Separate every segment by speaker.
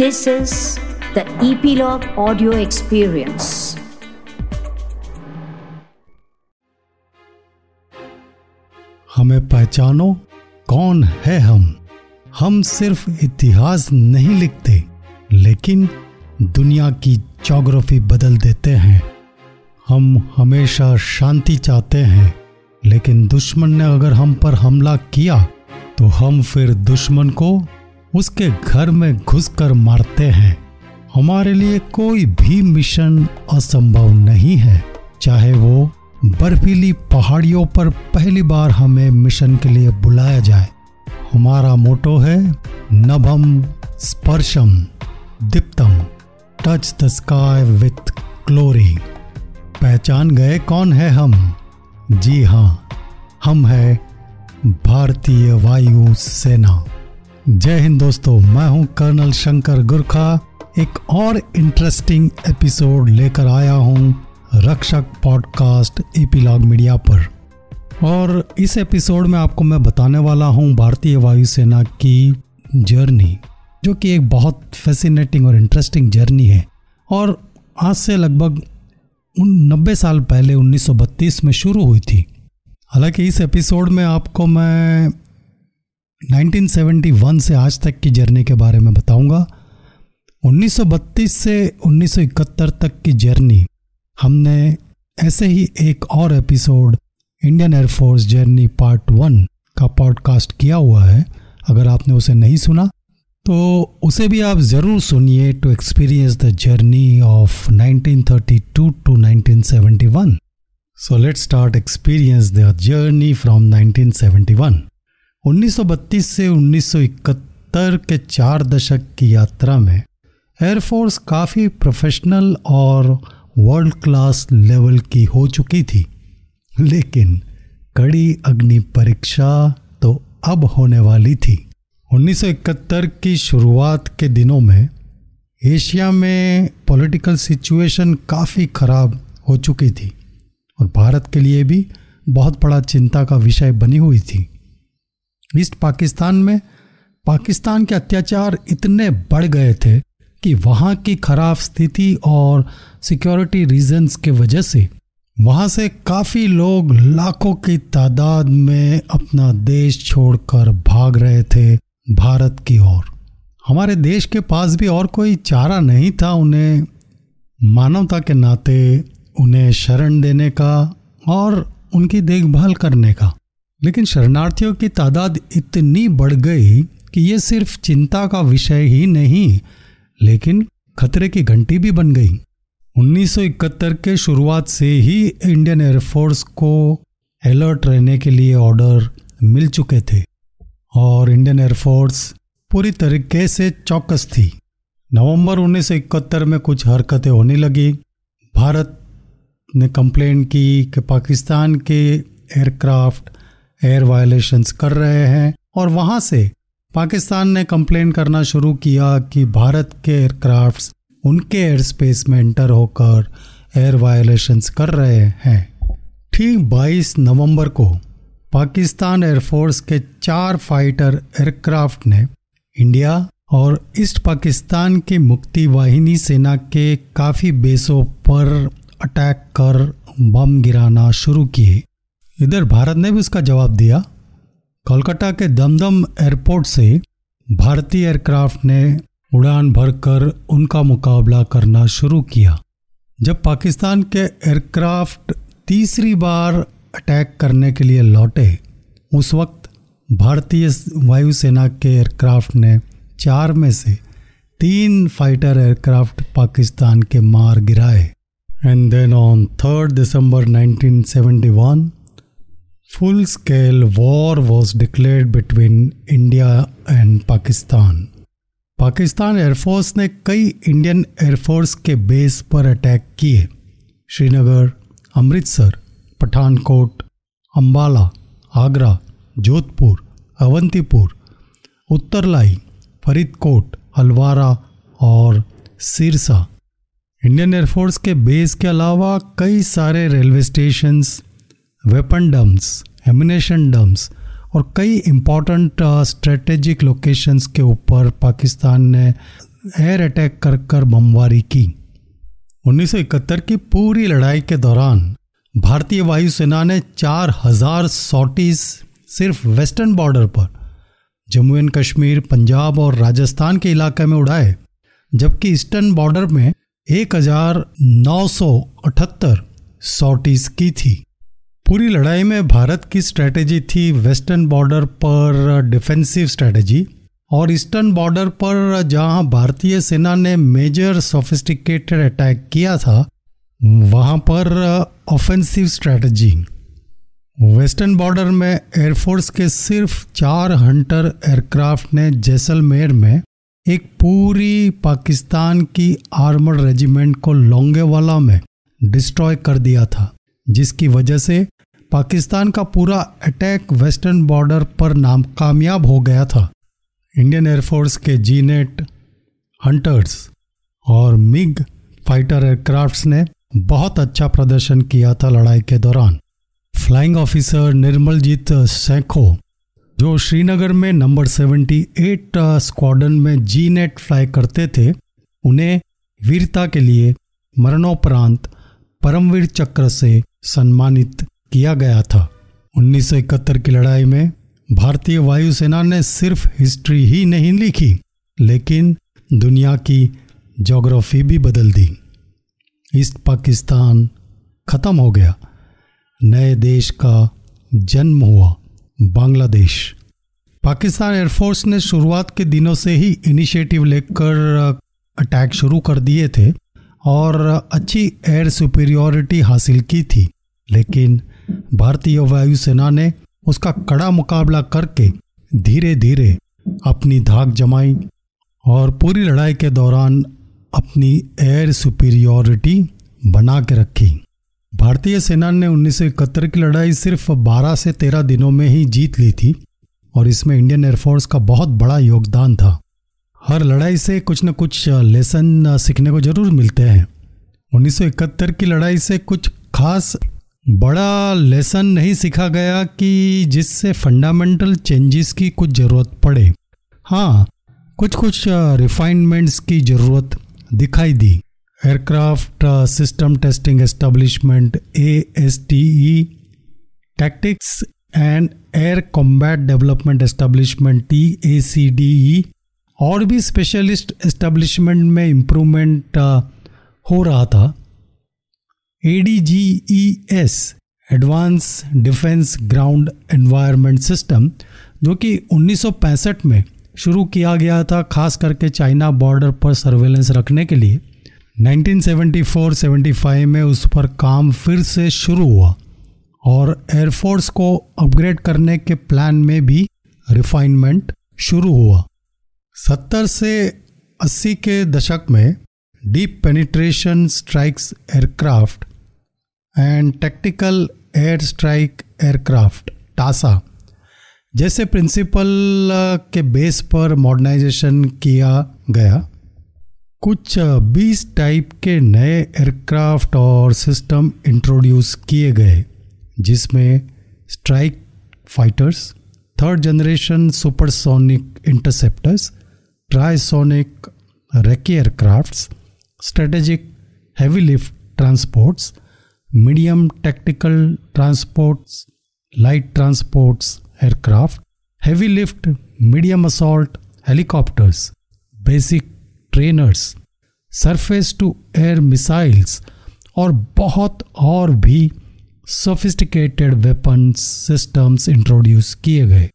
Speaker 1: This is the Epilogue Audio Experience.
Speaker 2: हमें पहचानो कौन है हम हम सिर्फ़ इतिहास नहीं लिखते, लेकिन दुनिया की जोग्राफी बदल देते हैं हम हमेशा शांति चाहते हैं, लेकिन दुश्मन ने अगर हम पर हमला किया तो हम फिर दुश्मन को उसके घर में घुसकर मारते हैं। हमारे लिए कोई भी मिशन असंभव नहीं है। चाहे वो बर्फीली पहाड़ियों पर पहली बार हमें मिशन के लिए बुलाया जाए। हमारा मोटो है, नभम स्पर्शम, Deeptam, touch the sky with glory. पहचान गए कौन है हम? जी हाँ हम है भारतीय वायु सेना। जय हिंद दोस्तों, मैं हूँ कर्नल शंकर गुरखा। एक और इंटरेस्टिंग एपिसोड लेकर आया हूँ रक्षक पॉडकास्ट एपीलॉग मीडिया पर। और इस एपिसोड में आपको मैं बताने वाला हूँ भारतीय वायुसेना की जर्नी जो कि एक बहुत फैसिनेटिंग और इंटरेस्टिंग जर्नी है। और आज से लगभग उन नब्बे साल पहले 1932 में शुरू हुई थी। हालाँकि इस एपिसोड में आपको मैं 1971 से आज तक की जर्नी के बारे में बताऊँगा। 1932 से 1971 तक की जर्नी हमने ऐसे ही एक और episode, Indian Air Force journey part one का पॉडकास्ट किया हुआ है। अगर आपने उसे नहीं सुना तो उसे भी आप ज़रूर सुनिए to experience the journey of 1932 to 1971 so let's start experience the journey from 1971 1932 से 1971 के चार दशक की यात्रा में एयरफोर्स काफ़ी प्रोफेशनल और वर्ल्ड क्लास लेवल की हो चुकी थी। लेकिन कड़ी अग्नि परीक्षा तो अब होने वाली थी। 1971 की शुरुआत के दिनों में एशिया में पॉलिटिकल सिचुएशन काफ़ी ख़राब हो चुकी थी और भारत के लिए भी बहुत बड़ा चिंता का विषय बनी हुई थी। ईस्ट पाकिस्तान में पाकिस्तान के अत्याचार इतने बढ़ गए थे कि वहाँ की खराब स्थिति और सिक्योरिटी रीजंस के वजह से वहाँ से काफ़ी लोग लाखों की तादाद में अपना देश छोड़कर भाग रहे थे भारत की ओर। हमारे देश के पास भी और कोई चारा नहीं था उन्हें मानवता के नाते, उन्हें शरण देने का और उनकी देखभाल करने का। लेकिन शरणार्थियों की तादाद इतनी बढ़ गई कि ये सिर्फ़ चिंता का विषय ही नहीं, लेकिन खतरे की घंटी भी बन गई। 1971 के शुरुआत से ही इंडियन एयरफोर्स को अलर्ट रहने के लिए ऑर्डर मिल चुके थे और इंडियन एयरफोर्स पूरी तरीके से चौकस थी। नवंबर 1971 में कुछ हरकतें होने लगी। भारत ने कंप्लेन की कि पाकिस्तान के एयरक्राफ्ट एयर वायलेशंस कर रहे हैं और वहाँ से पाकिस्तान ने कंप्लेन करना शुरू किया कि भारत के एयरक्राफ्ट्स उनके एयर स्पेस में एंटर होकर एयर वायलेशंस कर रहे हैं। ठीक 22 नवंबर को पाकिस्तान एयरफोर्स के चार फाइटर एयरक्राफ्ट ने इंडिया और ईस्ट पाकिस्तान की मुक्ति वाहिनी सेना के काफ़ी बेसों पर अटैक कर बम गिराना शुरू किए। इधर भारत ने भी उसका जवाब दिया। कोलकाता के दमदम एयरपोर्ट से भारतीय एयरक्राफ्ट ने उड़ान भरकर उनका मुकाबला करना शुरू किया, जब पाकिस्तान के एयरक्राफ्ट तीसरी बार अटैक करने के लिए लौटे। उस वक्त भारतीय वायुसेना के एयरक्राफ्ट ने चार में से तीन फाइटर एयरक्राफ्ट पाकिस्तान के मार गिराए। And then on third December 1971 full scale war was declared between India and Pakistan. Pakistan air force ने कई इंडियन एयरफोर्स के बेस पर अटैक किए श्रीनगर, अमृतसर, पठानकोट, अंबाला, आगरा, जोधपुर, अवंतीपुर, उत्तरलाई, फरीदकोट, हलवारा और सिरसा इंडियन एयरफोर्स के बेस के अलावा कई सारे railway stations weapon dumps ammunition dumps और कई इंपॉर्टेंट स्ट्रेटेजिक लोकेशंस के ऊपर पाकिस्तान ने एयर अटैक कर कर बमबारी की। 1971 की पूरी लड़ाई के दौरान भारतीय वायुसेना ने चार हज़ार सॉटीज सिर्फ़ वेस्टर्न बॉर्डर पर, जम्मू एंड कश्मीर, पंजाब और राजस्थान के इलाके में उड़ाए, जबकि ईस्टर्न बॉर्डर में एक हज़ार नौ सौ अठहत्तर सॉटीज की थी। पूरी लड़ाई में भारत की स्ट्रेटेजी थी वेस्टर्न बॉर्डर पर डिफेंसिव स्ट्रेटेजी और ईस्टर्न बॉर्डर पर जहाँ भारतीय सेना ने मेजर सोफिस्टिकेटेड अटैक किया था, वहाँ पर ऑफेंसिव स्ट्रेटजी वेस्टर्न बॉर्डर में एयरफोर्स के सिर्फ़ चार हंटर एयरक्राफ्ट ने जैसलमेर में एक पूरी पाकिस्तान की आर्मर रेजिमेंट को लोंगेवाला में डिस्ट्रॉय कर दिया था, जिसकी वजह से पाकिस्तान का पूरा अटैक वेस्टर्न बॉर्डर पर नाम कामयाब हो गया था। इंडियन एयरफोर्स के जी नेट हंटर्स और मिग फाइटर एयरक्राफ्ट्स ने बहुत अच्छा प्रदर्शन किया था लड़ाई के दौरान। फ्लाइंग ऑफिसर निर्मलजीत सैखो जो श्रीनगर में नंबर 78 स्क्वाडन में जी नेट फ्लाई करते थे, उन्हें वीरता के लिए मरणोपरांत परमवीर चक्र से सम्मानित किया गया था। 1971 की लड़ाई में भारतीय वायुसेना ने सिर्फ़ हिस्ट्री ही नहीं लिखी, लेकिन दुनिया की जोग्राफी भी बदल दी। ईस्ट पाकिस्तान खत्म हो गया। नए देश का जन्म हुआ, बांग्लादेश। पाकिस्तान एयरफोर्स ने शुरुआत के दिनों से ही इनिशिएटिव लेकर अटैक शुरू कर दिए थे और अच्छी एयर सुपीरियोरिटी हासिल की थी। लेकिन भारतीय वायुसेना ने उसका कड़ा मुकाबला करके धीरे धीरे अपनी धाक जमाई और पूरी लड़ाई के दौरान अपनी एयर सुपीरियोरिटी बना के रखी। भारतीय सेना ने उन्नीस सौ इकहत्तर की लड़ाई सिर्फ़ 12 से 13 दिनों में ही जीत ली थी और इसमें इंडियन एयरफोर्स का बहुत बड़ा योगदान था। हर लड़ाई से कुछ न कुछ लेसन सीखने को ज़रूर मिलते हैं। 1971 की लड़ाई से कुछ खास बड़ा लेसन नहीं सीखा गया कि जिससे फंडामेंटल चेंजेस की कुछ ज़रूरत पड़े। हाँ कुछ कुछ रिफाइनमेंट्स की ज़रूरत दिखाई दी। Aircraft system testing establishment A S T E tactics and air combat development establishment T A C D E और भी स्पेशलिस्ट एस्टेब्लिशमेंट में इम्प्रूवमेंट हो रहा था। A D G E S advance defence ground environment system जो कि 1965 में शुरू किया गया था, खास करके चाइना बॉर्डर पर सर्वेलेंस रखने के लिए। 1974-75 में उस पर काम फिर से शुरू हुआ और एयरफोर्स को अपग्रेड करने के प्लान में भी रिफाइनमेंट शुरू हुआ। 70 से 80 के दशक में deep penetration strikes aircraft and tactical air strike aircraft, टासा। जैसे प्रिंसिपल के बेस पर मॉडर्नाइजेशन किया गया, कुछ 20 टाइप के नए एयरक्राफ्ट और सिस्टम इंट्रोड्यूस किए गए, जिसमें strike fighters, third generation supersonic interceptors, trisonic recce aircrafts, strategic heavy lift transports medium tactical transports light transports aircraft, heavy lift, medium assault helicopters, basic trainers, surface to air missiles और बहुत और भी sophisticated weapon systems introduce किए गए।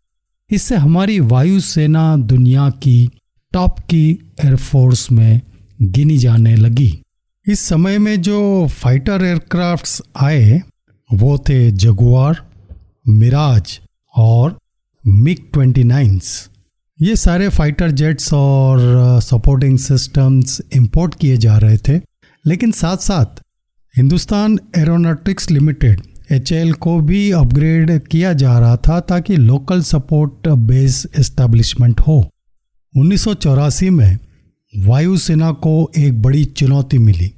Speaker 2: इससे हमारी वायुसेना दुनिया की टॉप की एयरफोर्स में गिनी जाने लगी। इस समय में जो फाइटर एयरक्राफ्ट्स आए वो थे जगुआर मिराज और मिग ट्वेंटी नाइन्स ये सारे फाइटर जेट्स और सपोर्टिंग सिस्टम्स इंपोर्ट किए जा रहे थे। लेकिन साथ साथ हिंदुस्तान एरोनॉटिक्स लिमिटेड एच को भी अपग्रेड किया जा रहा था ताकि लोकल सपोर्ट बेस एस्टेब्लिशमेंट हो। उन्नीस सौ चौरासी में वायुसेना को एक बड़ी चुनौती मिली।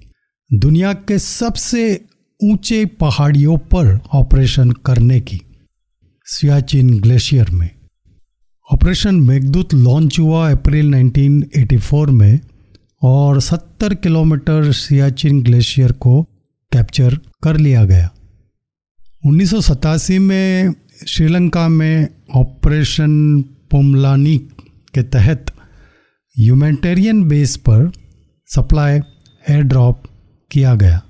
Speaker 2: दुनिया के सबसे ऊँचे पहाड़ियों पर ऑपरेशन करने की सियाचिन ग्लेशियर में। ऑपरेशन मेघदूत लॉन्च हुआ अप्रैल 1984 में और 70 किलोमीटर सियाचिन ग्लेशियर को कैप्चर कर लिया गया। उन्नीस सौ सतासी में श्रीलंका में ऑपरेशन पुमलानी के तहत ह्यूमैनिटेरियन बेस पर सप्लाई एयर ड्रॉप किया गया।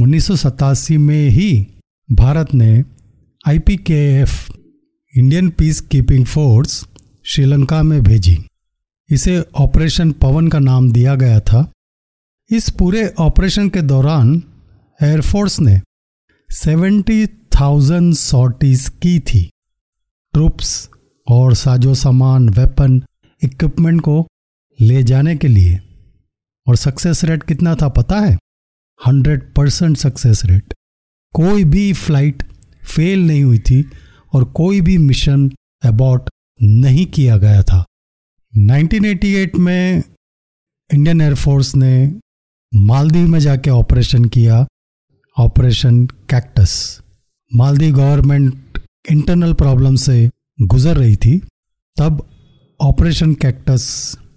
Speaker 2: उन्नीस सौ सतासी में ही भारत ने IPKF, Indian peace keeping force, Sri Lanka में भेजी। इसे ऑपरेशन पवन का नाम दिया गया था। इस पूरे ऑपरेशन के दौरान एयरफोर्स ने सेवेंटी थाउज़ेंड सॉर्टीज की थी। ट्रुप्स और साजो सामान वेपन इक्विपमेंट को ले जाने के लिए। और सक्सेस रेट कितना था पता है? हंड्रेड परसेंट सक्सेस रेट कोई भी फ़्लाइट फेल नहीं हुई थी और कोई भी मिशन अबॉर्ट नहीं किया गया था। 1988 में इंडियन एयरफोर्स ने मालदीव में जाके ऑपरेशन किया operation Cactus Maldives government internal problem से गुजर रही थी। तब ऑपरेशन कैक्टस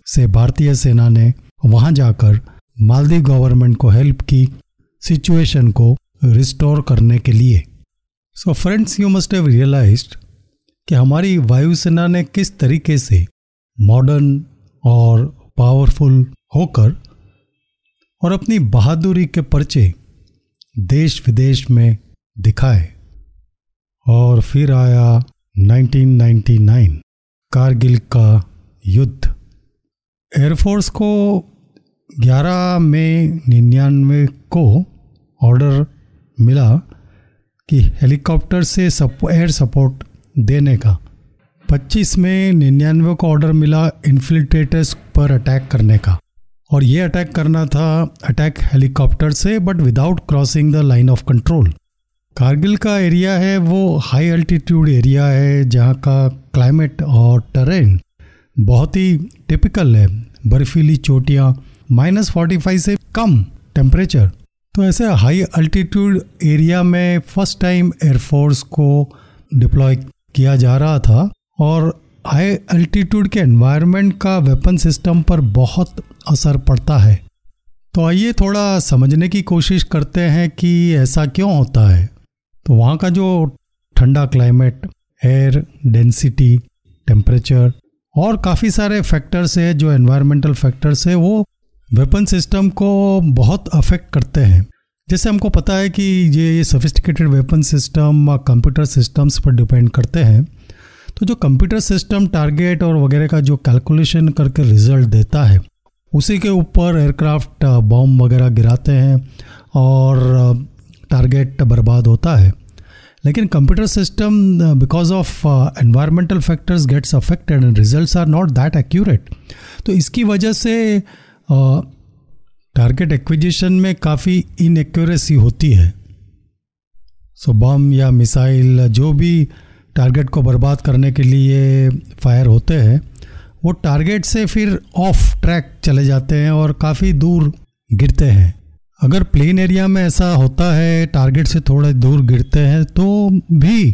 Speaker 2: से भारतीय सेना ने वहाँ जाकर मालदीव गवर्नमेंट को हेल्प की सिचुएशन को रिस्टोर करने के लिए। So friends you must have realised कि हमारी वायुसेना ने किस तरीके से मॉडर्न और पावरफुल होकर और अपनी बहादुरी के पर्चे देश विदेश में दिखाए और फिर आया 1999 कारगिल का युद्ध। एयरफोर्स को 11 मई निन्यानवे को ऑर्डर मिला कि हेलीकॉप्टर से सप, एयर सपोर्ट देने का। 25 में निन्यानवे को ऑर्डर मिला इन्फिल्ट्रेटर्स पर अटैक करने का। और ये अटैक करना था अटैक हेलीकॉप्टर से but without crossing the line of control Kargil का एरिया है वो हाई अल्टीट्यूड एरिया है जहाँ का क्लाइमेट और टरेन बहुत ही टिपिकल है। बर्फीली चोटियाँ माइनस फोर्टी फाइव से कम टेम्परेचर तो ऐसे हाई अल्टीट्यूड एरिया में फ़र्स्ट टाइम एयरफोर्स को डिप्लॉय किया जा रहा था और हाई अल्टीट्यूड के एनवायरनमेंट का वेपन सिस्टम पर बहुत असर पड़ता है। तो आइए थोड़ा समझने की कोशिश करते हैं कि ऐसा क्यों होता है। तो वहाँ का जो ठंडा क्लाइमेट एयर डेंसिटी टेम्परेचर और काफ़ी सारे फैक्टर्स है जो एनवायरमेंटल फैक्टर्स है, वो वेपन सिस्टम को बहुत अफेक्ट करते हैं। जैसे हमको पता है कि ये sophisticated weapon system computer systems पर डिपेंड करते हैं। तो जो कंप्यूटर सिस्टम टारगेट और वगैरह का जो कैलकुलेशन करके रिज़ल्ट देता है, उसी के ऊपर एयरक्राफ्ट बॉम्ब वगैरह गिराते हैं और टारगेट बर्बाद होता है। लेकिन computer system because of environmental factors gets affected and results are not that accurate तो इसकी वजह से टारगेट एक्विजिशन में काफ़ी इनएक्यूरेसी होती है। सो बम या मिसाइल जो भी टारगेट को बर्बाद करने के लिए फायर होते हैं, वो टारगेट से फिर ऑफ़ ट्रैक चले जाते हैं और काफ़ी दूर गिरते हैं। अगर प्लेन एरिया में ऐसा होता है टारगेट से थोड़े दूर गिरते हैं तो भी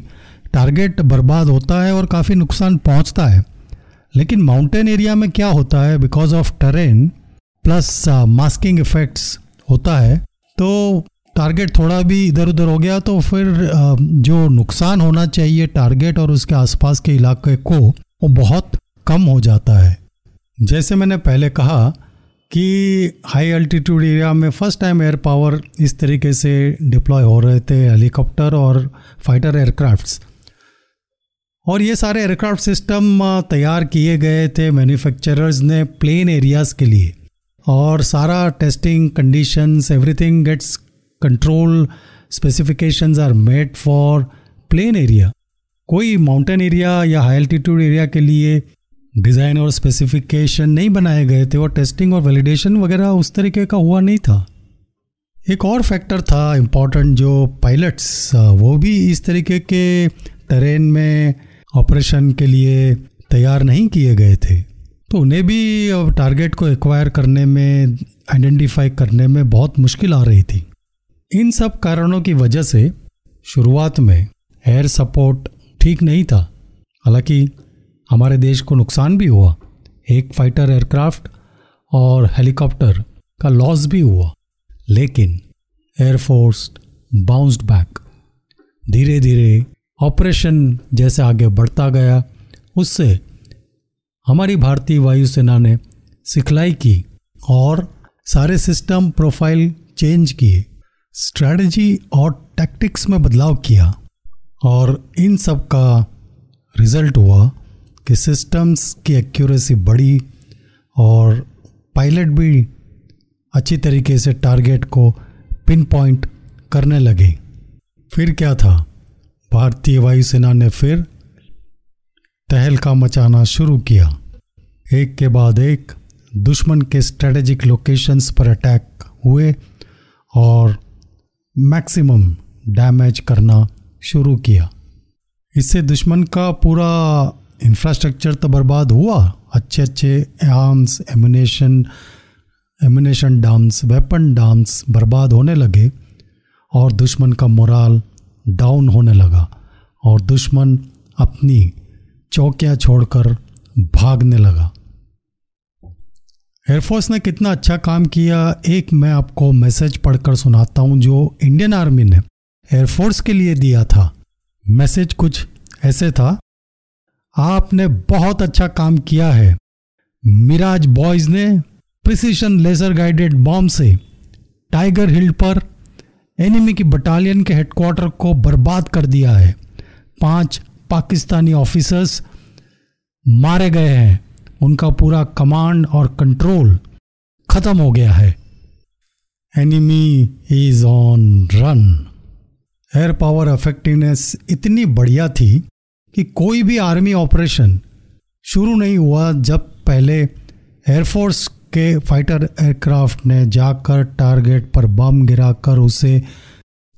Speaker 2: टारगेट बर्बाद होता है और काफ़ी नुकसान पहुँचता है। लेकिन माउंटेन एरिया में क्या होता है? Because of terrain plus masking effects होता है तो टारगेट थोड़ा भी इधर उधर हो गया तो फिर जो नुकसान होना चाहिए टारगेट और उसके आसपास के इलाके को, वो बहुत कम हो जाता है। जैसे मैंने पहले कहा कि हाई अल्टीट्यूड एरिया में फ़र्स्ट टाइम एयर पावर इस तरीके से डिप्लॉय हो रहे थे हेलीकॉप्टर और फाइटर एयरक्राफ्ट्स और ये सारे एयरक्राफ्ट सिस्टम तैयार किए गए थे मैन्युफैक्चरर्स ने प्लेन एरियाज़ के लिए। और सारा testing conditions everything gets control specifications are made for plain area कोई माउंटेन एरिया या हाई एल्टीट्यूड एरिया के लिए डिज़ाइन और स्पेसिफिकेशन नहीं बनाए गए थे और टेस्टिंग और वैलिडेशन वगैरह उस तरीके का हुआ नहीं था। एक और फैक्टर था इंपॉर्टेंट जो पायलट्स वो भी इस तरीके के टरेन में ऑपरेशन के लिए तैयार नहीं किए गए थे। तो उन्हें भी टारगेट को एक्वायर करने में आइडेंटिफाई करने में बहुत मुश्किल आ रही थी। इन सब कारणों की वजह से शुरुआत में एयर सपोर्ट ठीक नहीं था। हालाँकि हमारे देश को नुकसान भी हुआ। एक फाइटर एयरक्राफ्ट और हेलीकॉप्टर का लॉस भी हुआ। लेकिन एयरफोर्स बाउंस्ड बैक धीरे धीरे ऑपरेशन जैसे आगे बढ़ता गया, उससे हमारी भारतीय वायुसेना ने सिखलाई की और सारे सिस्टम प्रोफ़ाइल चेंज किए, स्ट्रेटजी और टैक्टिक्स में बदलाव किया और इन सब का रिज़ल्ट हुआ कि सिस्टम्स की एक्यूरेसी बढ़ी और पायलट भी अच्छी तरीके से टारगेट को पिन पॉइंट करने लगे। फिर क्या था? भारतीय वायुसेना ने फिर तहलका मचाना शुरू किया। एक के बाद एक, दुश्मन के स्ट्रेटेजिक लोकेशंस पर अटैक हुए और मैक्सिमम डैमेज करना शुरू किया। इससे दुश्मन का पूरा इंफ्रास्ट्रक्चर तो बर्बाद हुआ। अच्छे अच्छे arms ammunition ammunition dumps weapon dumps बर्बाद होने लगे और दुश्मन का मोराल डाउन होने लगा और दुश्मन अपनी चौकियाँ छोड़कर भागने लगा। एयरफोर्स ने कितना अच्छा काम किया, एक मैं आपको मैसेज पढ़कर सुनाता हूँ जो इंडियन आर्मी ने एयरफोर्स के लिए दिया था। मैसेज कुछ ऐसे था, आपने बहुत अच्छा काम किया है। मिराज बॉयज़ ने प्रिसीशन लेजर गाइडेड बॉम्ब से टाइगर हिल पर एनिमी की बटालियन के हेडक्वार्टर को बर्बाद कर दिया है। पाँच पाकिस्तानी ऑफिसर्स मारे गए हैं। उनका पूरा कमांड और कंट्रोल खत्म हो गया है। Enemy is on run air power effectiveness इतनी बढ़िया थी कि कोई भी आर्मी ऑपरेशन शुरू नहीं हुआ जब पहले एयरफोर्स के फाइटर एयरक्राफ्ट ने जाकर टारगेट पर बम गिराकर उसे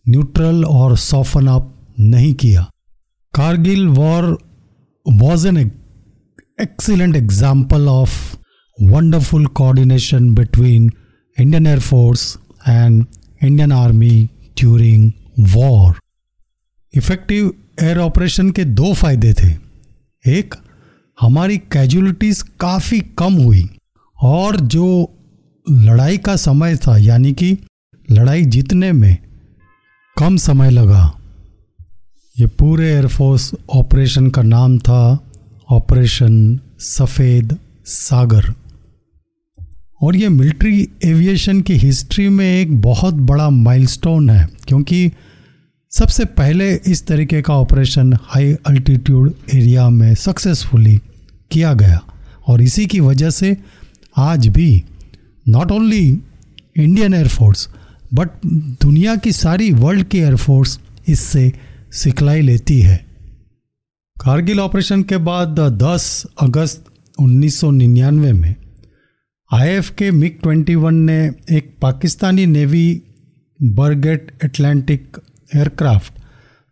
Speaker 2: न्यूट्रल और सॉफन अप नहीं किया। Kargil war was an excellent example of wonderful coordination between Indian air force and Indian army during war effective air operation के दो फ़ायदे थे। एक, हमारी कैजुअलिटीज काफ़ी कम हुई और जो लड़ाई का समय था, यानी कि लड़ाई जीतने में कम समय लगा। ये पूरे एयरफोर्स ऑपरेशन का नाम था ऑपरेशन सफ़ेद सागर। और ये मिलिट्री एविएशन की हिस्ट्री में एक बहुत बड़ा माइलस्टोन है, क्योंकि सबसे पहले इस तरीके का ऑपरेशन हाई अल्टीट्यूड एरिया में सक्सेसफुली किया गया। और इसी की वजह से आज भी not only Indian air force but दुनिया की सारी वर्ल्ड की एयरफोर्स इससे सिखलाई लेती है। कारगिल ऑपरेशन के बाद 10 अगस्त 1999 में आईएफ के मिग 21 ने एक Pakistani navy Breguet Atlantic aircraft,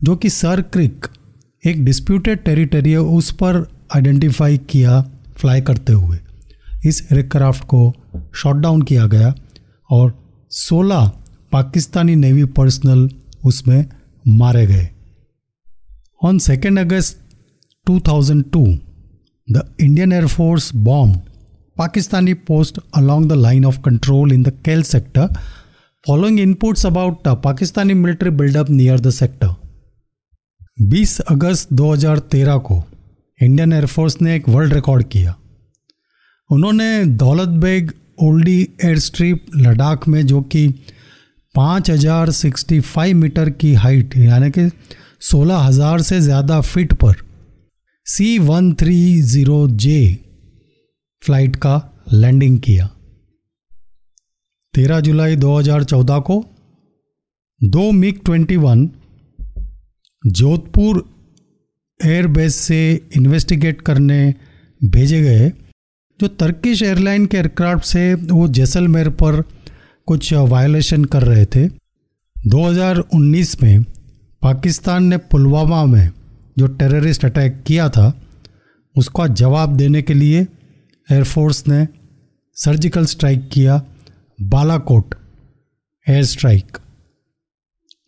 Speaker 2: जो कि सर क्रिक, एक डिस्प्यूटेड टेरिटरी है, उस पर आइडेंटिफाई किया फ्लाई करते हुए। इस एयरक्राफ्ट को शॉट डाउन किया गया और 16 पाकिस्तानी नेवी पर्सनल उसमें मारे गए। On second August 2002 the Indian air force bomb Pakistani post along the line of control in the Kel sector following inputs about Pakistani military buildup near the sector 20 August 2013 को Indian air force ने एक world record किया। उन्होंने Daulat Beg Oldi air strip Ladakh में जो कि पाँच हज़ार सिक्सटी फाइव मीटर की हाइट यानी कि सोलह हज़ार से ज़्यादा फिट पर। C one three zero J flight का लैंडिंग किया। तेरह जुलाई 2014 को दो मिग 21 जोधपुर एयरबेस से इन्वेस्टिगेट करने भेजे गए, जो तर्किश एयरलाइन के एयरक्राफ्ट से वो जैसलमेर पर कुछ वायलेशन कर रहे थे। 2019 में पाकिस्तान ने पुलवामा में जो टेररिस्ट अटैक किया था, उसका जवाब देने के लिए एयरफोर्स ने सर्जिकल स्ट्राइक किया, बालाकोट एयर स्ट्राइक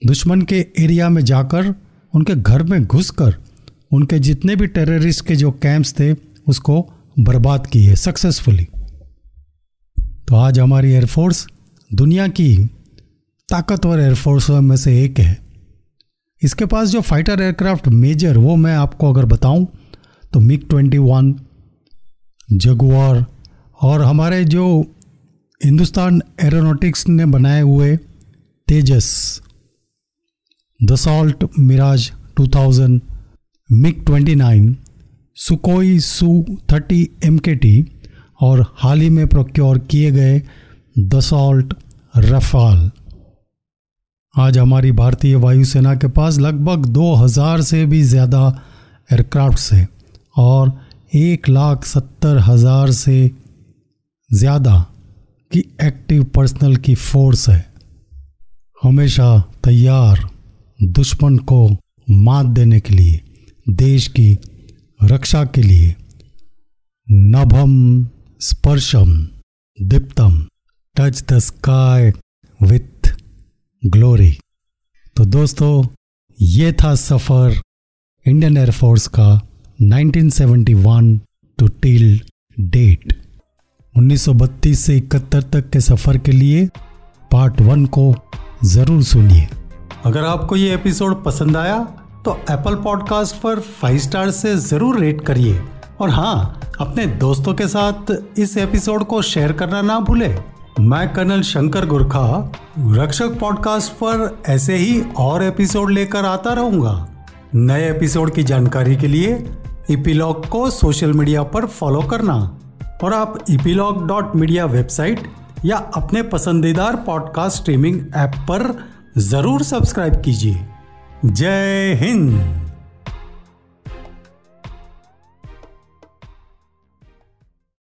Speaker 2: दुश्मन के एरिया में जाकर, उनके घर में घुसकर, उनके जितने भी टेररिस्ट के जो कैंप्स थे, उसको बर्बाद किए सक्सेसफुली तो आज हमारी एयरफोर्स दुनिया की ताकतवर एयरफोर्स में से एक है। इसके पास जो फाइटर एयरक्राफ्ट मेजर, वो मैं आपको अगर बताऊँ तो मिग ट्वेंटी वन, जगुआर और हमारे जो हिंदुस्तान एरोनॉटिक्स ने बनाए हुए Tejas Dassault Mirage 2000 MiG 29 Sukhoi Su 30 M और हाल ही में प्रोक्योर किए गए दसॉल्ट रफाल। आज हमारी भारतीय वायुसेना के पास लगभग 2000 से भी ज़्यादा एयरक्राफ्ट है और एक लाख सत्तर हज़ार से ज़्यादा की एक्टिव पर्सनल की फोर्स है। हमेशा तैयार दुश्मन को मात देने के लिए, देश की रक्षा के लिए। नभम स्पर्शम, Deeptam. Touch the sky with glory तो दोस्तों, ये था सफ़र इंडियन एयरफोर्स का 1971 टू टिल डेट 1932 से इकहत्तर तक के सफ़र के लिए पार्ट वन को ज़रूर सुनिए। अगर आपको ये एपिसोड पसंद आया तो एप्पल पॉडकास्ट पर फाइव स्टार से ज़रूर रेट करिए। और हाँ अपने दोस्तों के साथ इस एपिसोड को शेयर करना ना भूले। मैं कर्नल शंकर गुरखा, रक्षक पॉडकास्ट पर ऐसे ही और एपिसोड लेकर आता रहूँगा। नए एपिसोड की जानकारी के लिए इपीलॉग को सोशल मीडिया पर फॉलो करना और आप इपीलॉग डॉट मीडिया वेबसाइट या अपने पसंदीदार पॉडकास्ट स्ट्रीमिंग ऐप पर ज़रूर सब्सक्राइब कीजिए। जय हिंद!